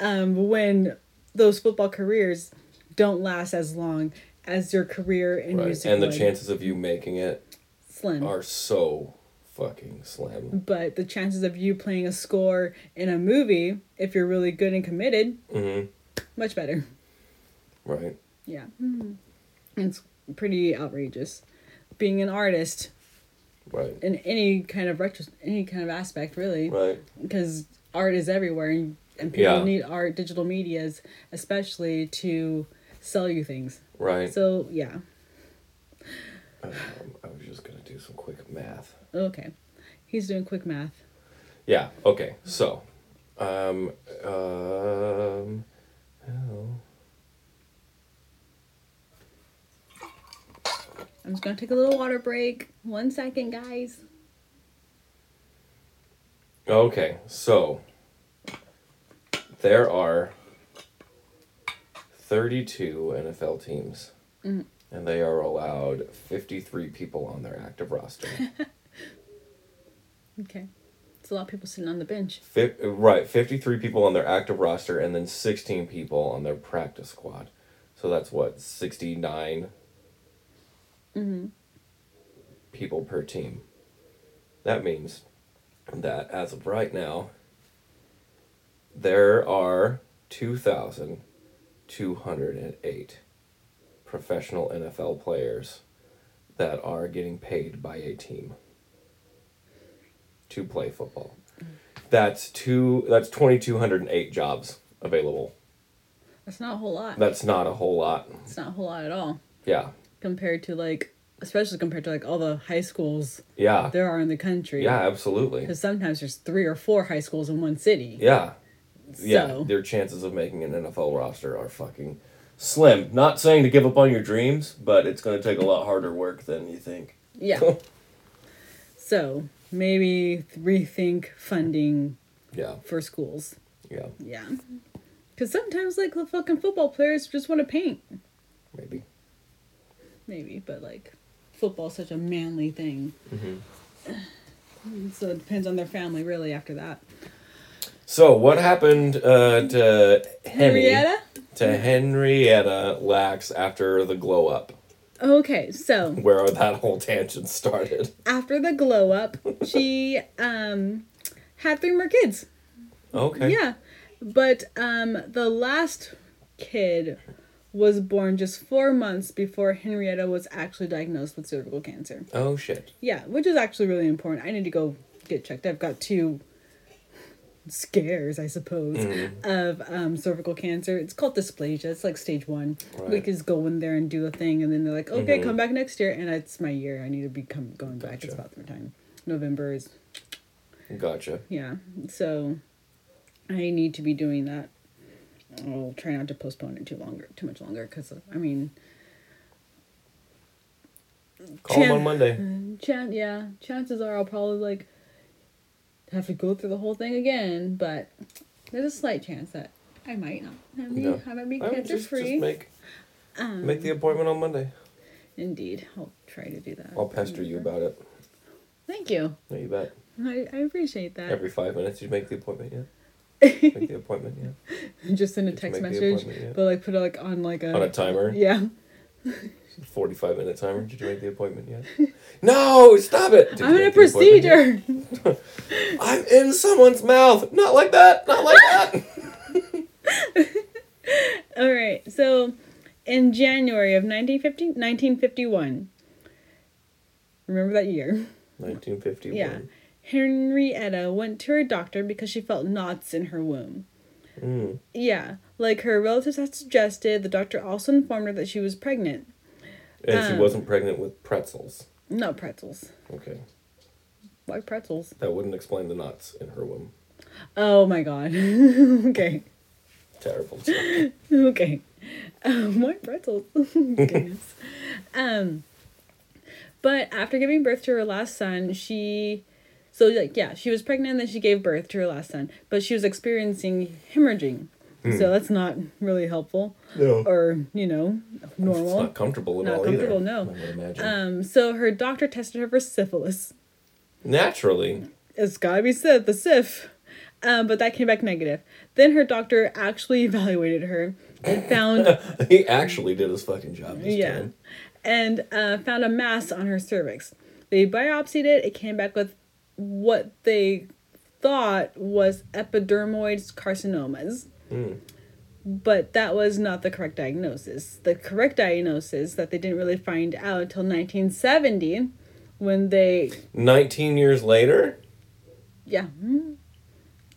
Um, when those football careers don't last as long as your career in Right, music and the would. chances of you making it slim. are so fucking slim. But the chances of you playing a score in a movie, if you're really good and committed, Mm-hmm. much better. Right. Yeah, it's pretty outrageous. Being an artist Right. in any kind of retro, any kind of aspect, really, Right. because art is everywhere, and, and people Yeah. need art, digital medias, especially to sell you things. Right. So yeah, Um, I was just gonna do some quick math. okay. He's doing quick math. Yeah. Okay. So, um, um, oh, I'm just gonna take a little water break. One second, guys. okay. So, there are thirty-two NFL teams, mm-hmm. and they are allowed fifty-three people on their active roster. Okay. It's a lot of people sitting on the bench. Fi- right, 53 people on their active roster and then 16 people on their practice squad. So that's what, 69 mm-hmm. people per team. That means that as of right now, there are 2,208 professional NFL players that are getting paid by a team to play football. Mm. That's two. That's two hundred and eight jobs available. That's not a whole lot. That's not a whole lot. It's not a whole lot at all Yeah, compared to like, especially compared to like all the high schools yeah, there are in the country. yeah. Absolutely. Because sometimes there's three or four high schools in one city. Yeah, yeah. So- Their chances of making an NFL roster are fucking slim. Not saying to give up on your dreams, but it's going to take a lot harder work than you think. Yeah. so maybe rethink funding Yeah, for schools. yeah, Yeah. Because sometimes, like, the fucking football players just want to paint. maybe. Maybe, but, like, football's such a manly thing. Mm-hmm. So it depends on their family, really, after that. So what happened uh, to Henny, Henrietta? to Henrietta Lacks after the glow up, Okay, so where that whole tangent started? after the glow up, she um had three more kids. Okay. Yeah. But um the last kid was born just four months before Henrietta was actually diagnosed with cervical cancer. Oh shit. Yeah, which is actually really important. I need to go get checked. I've got two scares, I suppose, mm. of um, cervical cancer. It's called dysplasia. It's like stage one. We Right. just go in there and do a thing, and then they're like, "Okay, mm-hmm. come back next year." And it's my year. I need to be come going back. It's about the time. November is Gotcha. yeah. So I need to be doing that. I'll try not to postpone it too longer, too much longer, because I mean, Call him Chan- on Monday. Mm, chan yeah, chances are I'll probably like have to go through the whole thing again, but there's a slight chance that I might not. have mean, No. I might be cancer just, free. just make um, make the appointment on Monday. indeed, I'll try to do that. I'll pester you about it. Thank you. No, you bet. I, I appreciate that. Every five minutes, you make the appointment Yeah. Make the appointment yeah. Just send a Did text message, yet? but like put it like on like a On a timer? yeah. Forty-five minute timer. Did you make the appointment yet? no, stop it. I'm in a make the appointment yet? procedure. I'm in someone's mouth. Not like that. Not like that. All right. So, in January of 1950, 1951, remember that year? 1951. Yeah. Henrietta went to her doctor because she felt knots in her womb. Mm. Yeah. Like her relatives had suggested, the doctor also informed her that she was pregnant. And she Um, wasn't pregnant with pretzels. Not pretzels. Okay. Why pretzels? That wouldn't explain the knots in her womb. Oh my god. okay. Terrible. Okay. Um, why pretzels? Goodness. um, but after giving birth to her last son, she, so like yeah, she was pregnant and then she gave birth to her last son, but she was experiencing hemorrhaging, so that's not really helpful no. or you know It's normal. not comfortable at Not all comfortable, either. no. I would imagine. Um, so her doctor tested her for syphilis. Naturally. It's gotta be said, the SIF. Um, but that came back negative. Then her doctor actually evaluated her and found he actually did his fucking job this Yeah. time. and uh, found a mass on her cervix. They biopsied it. It came back with what they thought was epidermoid carcinomas. Mm. But that was not the correct diagnosis. The correct diagnosis that they didn't really find out until 1970 when they, 19 years later? yeah.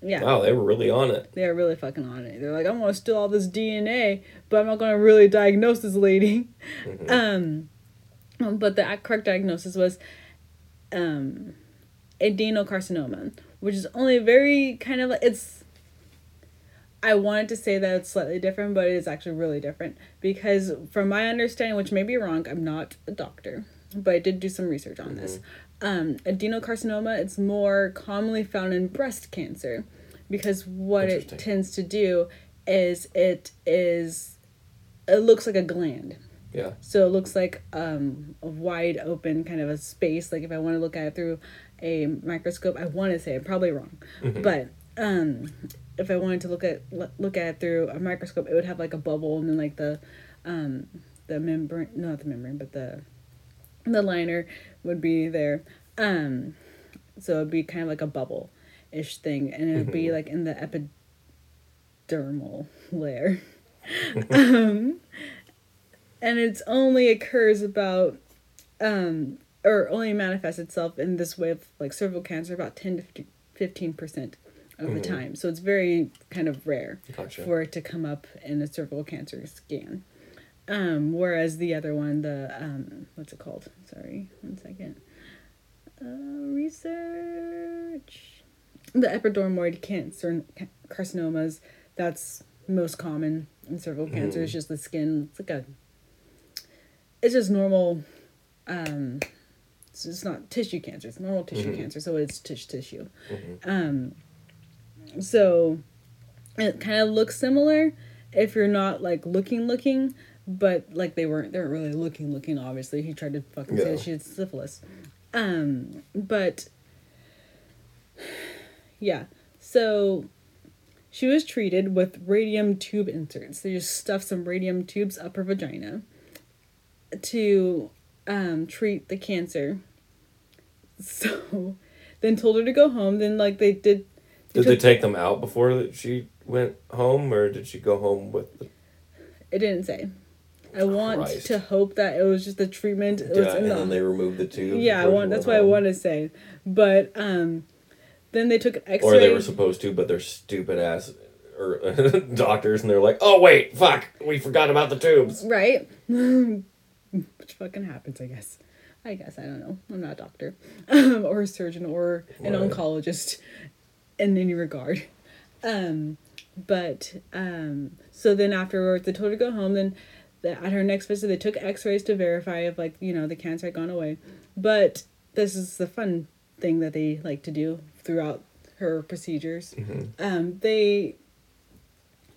Yeah. Wow, they were really on it. They are really fucking on it. They're like, I'm gonna steal all this DNA, but I'm not gonna really diagnose this lady. Um, um, but the correct diagnosis was, um, adenocarcinoma, which is only very kind of it's. I wanted to say that it's slightly different, but it is actually really different because, from my understanding, which may be wrong, I'm not a doctor, but I did do some research on this. Um, adenocarcinoma it's more commonly found in breast cancer because what it tends to do is it is it looks like a gland Yeah. so it looks like um, a wide open kind of a space. Like if I want to look at it through a microscope, I want to say I'm probably wrong, but um, if I wanted to look at look at it through a microscope, it would have like a bubble and then like the um, the membrane, not the membrane, but the the liner would be there. Um, so it'd be kind of like a bubble ish thing, and it would be like in the epidermal layer. um, and it's only occurs about um or only manifests itself in this way of like cervical cancer about 10 to 15 percent of the time. So it's very kind of rare Gotcha. for it to come up in a cervical cancer scan. Um whereas the other one the um what's it called? Sorry one second. Uh research. The epidermoid cancer carcinomas that's most common in cervical cancer. It's just the skin it's like a it's just normal um it's not tissue cancer it's normal tissue cancer so it's tissue. Tissue um so it kind of looks similar if you're not like looking looking but like they weren't they weren't really looking looking obviously. He tried to fucking say she had syphilis. Um but yeah. So she was treated with radium tube inserts. They just stuffed some radium tubes up her vagina to um, treat the cancer. So then told her to go home. Then like they did. Did they take them out before she went home, or did she go home with? The, It didn't say. I want Christ. to hope that it was just the treatment. It was yeah, in and the- then they removed the tube. yeah, I want. That's what went I want to say. But um, then they took an X-ray. Or they were supposed to, but they're stupid ass or doctors, and they're like, "Oh wait, fuck, we forgot about the tubes." right? Which fucking happens, I guess. I guess I don't know. I'm not a doctor, or a surgeon, or an Right. oncologist, in any regard. Um, but um, so then afterwards, they told her to go home. Then the, at her next visit, they took X-rays to verify if like you know the cancer had gone away. But this is the fun thing that they like to do throughout her procedures. Um, they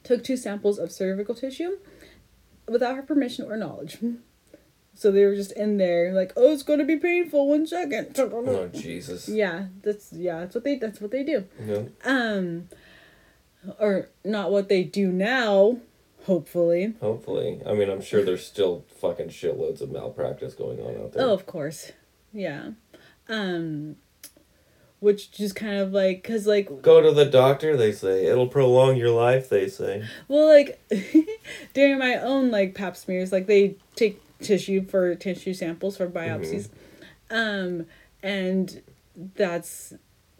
took two samples of cervical tissue without her permission or knowledge. So they were just in there, like, oh, it's gonna be painful. One second. Oh Jesus. Yeah, that's yeah, that's what they that's what they do. Yeah. Um, or not what they do now. Hopefully. Hopefully, I mean, I'm sure there's still fucking shitloads of malpractice going on out there. Oh, of course. Yeah. Um, which just kind of like, cause like, Go to the doctor, they say. It'll prolong your life, they say. well, like during my own like pap smears, like they take tissue for tissue samples for biopsies, um, and that's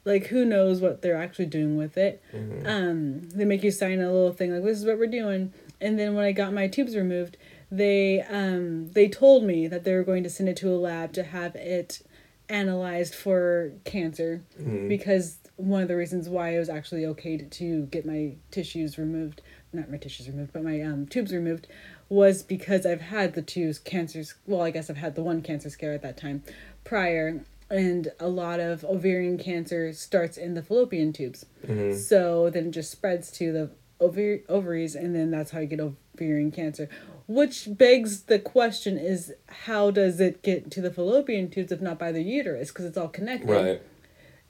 like who knows what they're actually doing with it. Um, they make you sign a little thing like this is what we're doing, and then when I got my tubes removed, they um they told me that they were going to send it to a lab to have it analyzed for cancer because one of the reasons why it was actually okay to, to get my tissues removed not my tissues removed but my um, tubes removed was because i've had the two cancers well i guess i've had the one cancer scare at that time prior and a lot of ovarian cancer starts in the fallopian tubes. So then it just spreads to the ovar- ovaries and then that's how you get ovarian cancer which begs the question is how does it get to the fallopian tubes if not by the uterus? Because it's all connected. Right.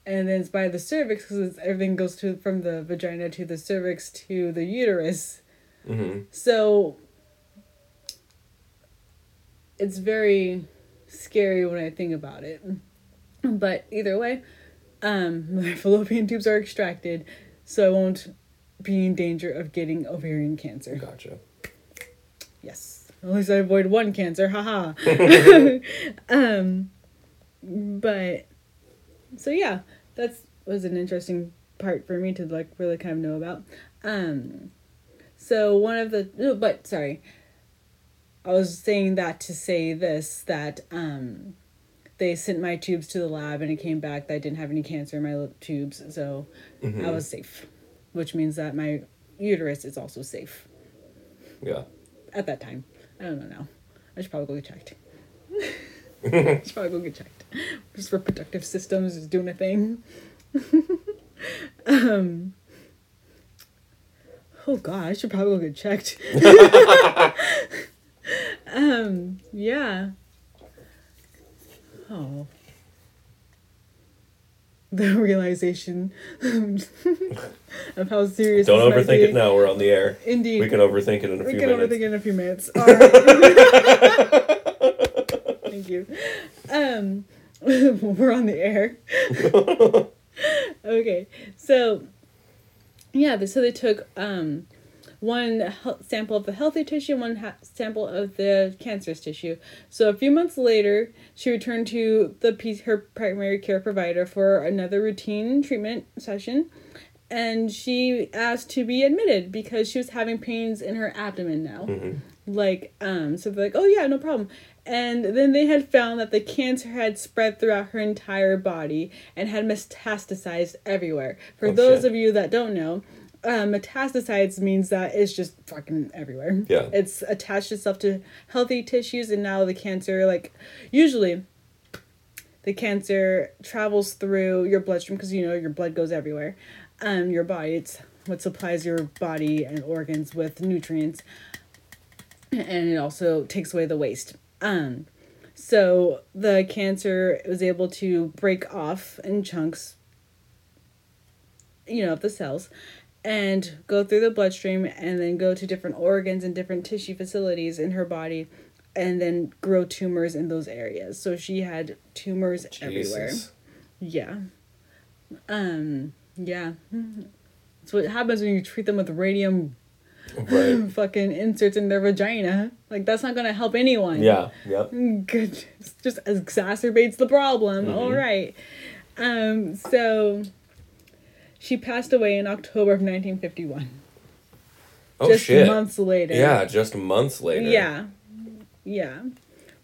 and then it's by the cervix because everything goes to from the vagina to the cervix to the uterus. Hmm so it's very scary when i think about it but either way um my fallopian tubes are extracted so i won't be in danger of getting ovarian cancer Gotcha. Yes. At least I avoid one cancer. Haha. um but so yeah, that's was an interesting part for me to like really kind of know about. Um so one of the but sorry. I was saying that to say this that um they sent my tubes to the lab and it came back that I didn't have any cancer in my tubes, so Mm-hmm. I was safe, which means that my uterus is also safe Yeah. at that time. I don't know now. I should probably go get checked. I should probably go get checked. Just reproductive systems is doing a thing. um. Oh god, I should probably go get checked. um. Yeah. Oh. The realization of how serious. Don't overthink it now. We're on the air. Indeed. We can overthink it in a We few minutes. We can overthink it in a few minutes. All right. Thank you. Um, we're on the air. okay, so yeah, so they took um one sample of the healthy tissue, one ha- sample of the cancerous tissue. So a few months later, she returned to the P- her primary care provider for another routine treatment session, and she asked to be admitted because she was having pains in her abdomen now. Like, um, so they're like, oh yeah, no problem. And then they had found that the cancer had spread throughout her entire body and had metastasized everywhere. For Oh, those shit. of you that don't know, uh, metastasized means that it's just fucking everywhere. Yeah. It's attached itself to healthy tissues, and now the cancer, like, usually the cancer travels through your bloodstream because you know your blood goes everywhere. Um, your body, it's what supplies your body and organs with nutrients, and it also takes away the waste. Um, so the cancer was able to break off in chunks, you know, of the cells, and go through the bloodstream, and then go to different organs and different tissue facilities in her body, and then grow tumors in those areas. So she had tumors everywhere. Yeah. Um. Yeah. That's what happens when you treat them with radium Right. fucking inserts in their vagina. Like that's not gonna help anyone. Yeah. Yep. Good. Just exacerbates the problem. Mm-hmm. All right. Um. So. She passed away in October of 1951. Oh just shit. months later. Yeah, just months later. Yeah. Yeah.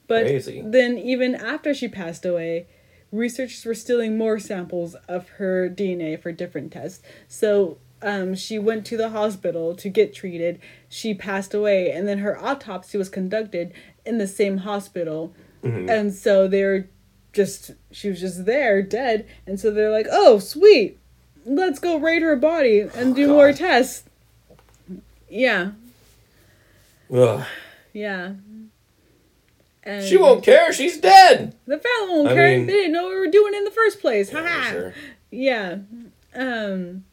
But Crazy. then even after she passed away, researchers were stealing more samples of her DNA for different tests. So um, she went to the hospital to get treated. She passed away, and then her autopsy was conducted in the same hospital. And so they're just, she was just there, dead. And so they're like, oh, sweet. Let's go raid her body and do more tests. Yeah. Ugh. Yeah. And She won't care. She's dead. The family won't I care. mean- they didn't know what we were doing in the first place. Yeah, Ha sure. Yeah. Um.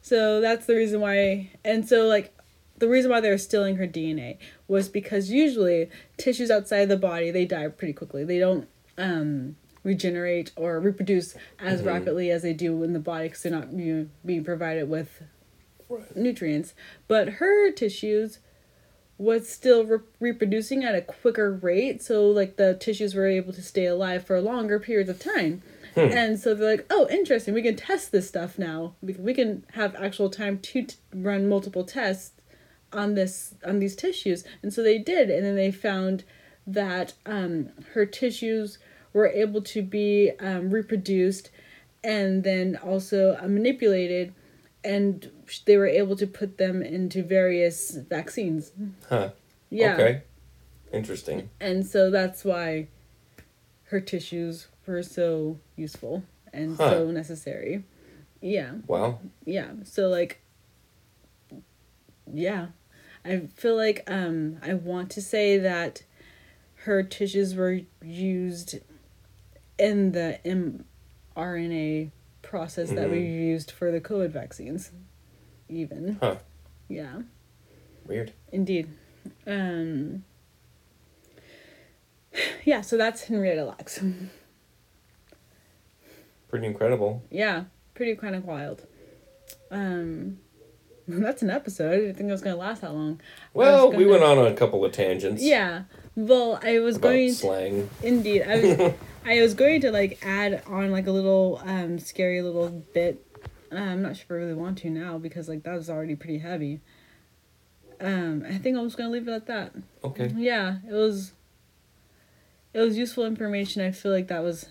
So that's the reason why, and so like, the reason why they were stealing her DNA was because usually tissues outside the body they die pretty quickly. They don't um regenerate or reproduce as Mm-hmm. rapidly as they do in the body because they're not you know, being provided with nutrients. But her tissues was still re- reproducing at a quicker rate so like the tissues were able to stay alive for longer periods of time. And so they're like oh interesting we can test this stuff now. We can, we can have actual time to t- run multiple tests on this on these tissues. And so they did and then they found that um, her tissues were able to be um, reproduced and then also uh, manipulated and they were able to put them into various vaccines Huh. yeah Okay. Interesting. and so that's why her tissues were so useful and Huh. so necessary yeah Wow. yeah so like yeah i feel like um i want to say that her tissues were used in the mRNA process that we used for the COVID vaccines even Huh. yeah Weird. Indeed. Um Yeah, so that's Henrietta Lacks. Pretty incredible. yeah, pretty kind of wild. Um that's an episode. I didn't think it was gonna last that long. Well, we gonna- went on a couple of tangents. Yeah. Well, I was About going to, indeed. I was I was going to like add on like a little um scary little bit. Uh, I'm not sure if I really want to now because like that was already pretty heavy. Um, I think I'm just gonna leave it at that. Okay. Yeah, it was. it was useful information. I feel like that was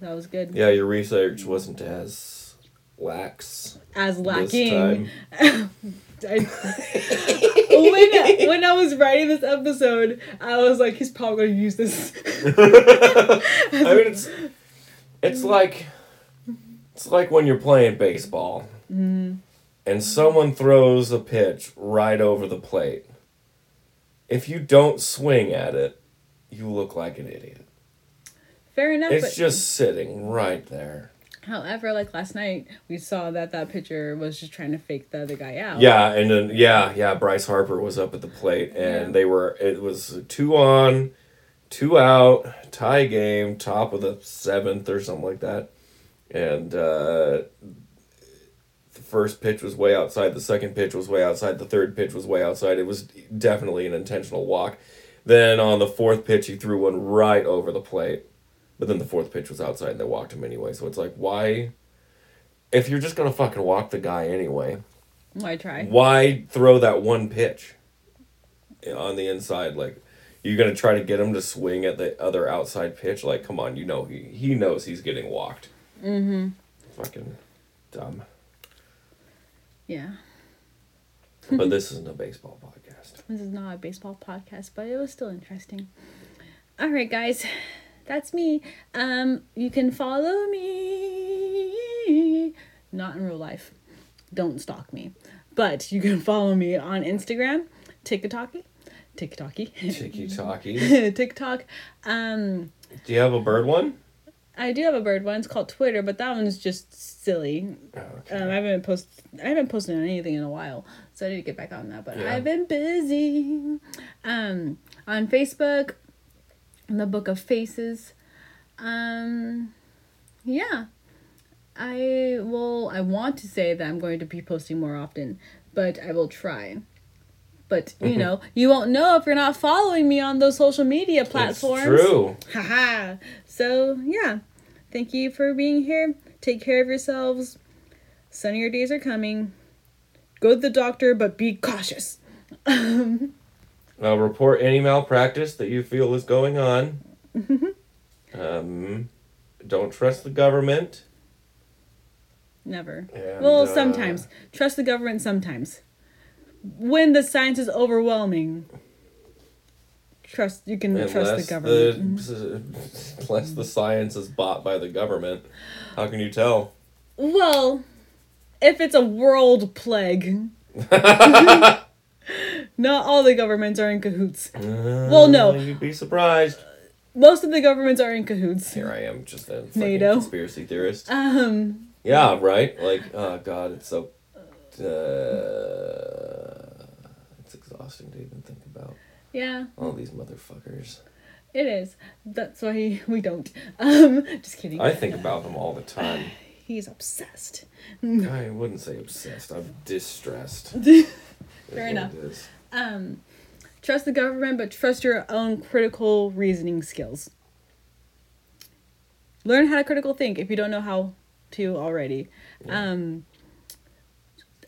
that was good. Yeah, your research wasn't as lax As lacking. I, when when I was writing this episode, I was like, he's probably gonna use this. I mean, it's it's like it's like when you're playing baseball mm-hmm. and someone throws a pitch right over the plate. If you don't swing at it, you look like an idiot. Fair enough. It's just sitting right there. However, like last night, we saw that that pitcher was just trying to fake the other guy out. Yeah, and then yeah, yeah, Bryce Harper was up at the plate and Yeah. they were it was two on, two out, tie game, top of the seventh or something like that. And uh the first pitch was way outside, the second pitch was way outside, the third pitch was way outside. It was definitely an intentional walk. Then on the fourth pitch he threw one right over the plate. But then the fourth pitch was outside and they walked him anyway. So it's like why if you're just gonna fucking walk the guy anyway, Why try? why throw that one pitch on the inside? Like, you're gonna try to get him to swing at the other outside pitch? Like, come on, you know he he knows he's getting walked. Mm-hmm. Fucking dumb. Yeah. But this isn't a baseball podcast. This is not a baseball podcast, but it was still interesting. All right, guys, that's me. Um, you can follow me. Not in real life. Don't stalk me, but you can follow me on Instagram, TikTok, TikTok, Tiki talkie. TikTok. Um, Do you have a bird one? I do have a bird one. It's called Twitter, but that one's just silly. Okay. Um, I haven't post I haven't posted on anything in a while, so I need to get back on that. But Yeah. I've been busy. Um, on Facebook, in the Book of Faces. Um, yeah, I will. I want to say that I'm going to be posting more often, but I will try. But you know, you won't know if you're not following me on those social media platforms. It's true. Haha. So, yeah. Thank you for being here. Take care of yourselves. Sunnier days are coming. Go to the doctor, but be cautious. Now report any malpractice that you feel is going on. um, don't trust the government. Never. And, well, uh, sometimes. Trust the government sometimes. When the science is overwhelming, trust you can trust the government. the, unless the science is bought by the government, how can you tell? Well, if it's a world plague, not all the governments are in cahoots. Well, no. Uh, you'd be surprised. Most of the governments are in cahoots. Here I am, just a NATO. conspiracy theorist. Um, Yeah, right. Like, oh god, it's so. Uh, it's exhausting to even think about yeah, all these motherfuckers. it is. That's why we don't. Um, just kidding. I think about them all the time. He's obsessed. I wouldn't say obsessed. I'm distressed. Fair enough. Um, trust the government, but trust your own critical reasoning skills. Learn how to critical think if you don't know how to already. Um,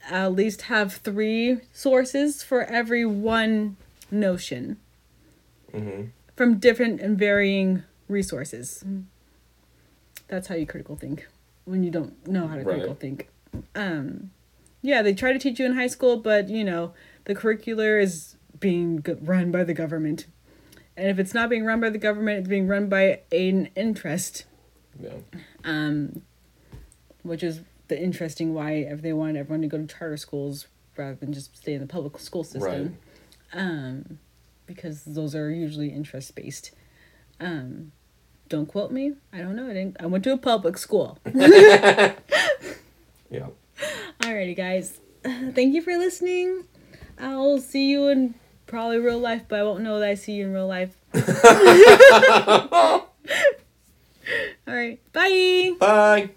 at least have three sources for every one notion Mhm. from different and varying resources. That's how you critical think when you don't know how to critical Right. think. Um, yeah, they try to teach you in high school, but you know the curricular is being run by the government, and if it's not being run by the government, it's being run by an interest, Yeah. um, which is the interesting why if they want everyone to go to charter schools rather than just stay in the public school system um, because those are usually interest based. Um, don't quote me. I don't know. I didn't. I went to a public school. Yeah. Alrighty, guys. Thank you for listening. I'll see you in probably real life, but I won't know that I see you in real life. All right. Bye. Bye.